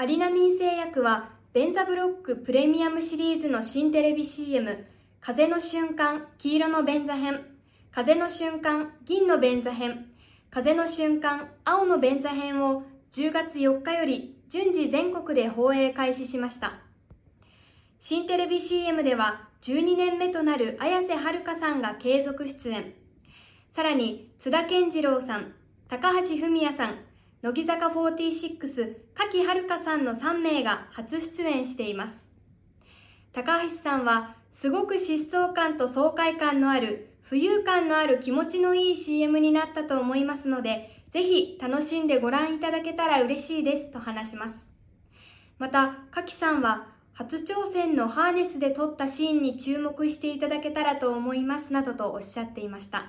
アリナミン製薬はベンザブロックプレミアムシリーズの新テレビ CM かぜの瞬間黄色のベンザ編かぜの瞬間銀のベンザ編かぜの瞬間青のベンザ編を10月4日より順次全国で放映開始しました。新テレビ CM では12年目となる綾瀬はるかさんが継続出演。さらに津田健次郎さん高橋文哉さん乃木坂46柿遥さんの3名が初出演しています。高橋さんはすごく疾走感と爽快感のある浮遊感のある気持ちのいい CM になったと思いますのでぜひ楽しんでご覧いただけたら嬉しいですと話します。また柿さんは初挑戦のハーネスで撮ったシーンに注目していただけたらと思いますなどとおっしゃっていました。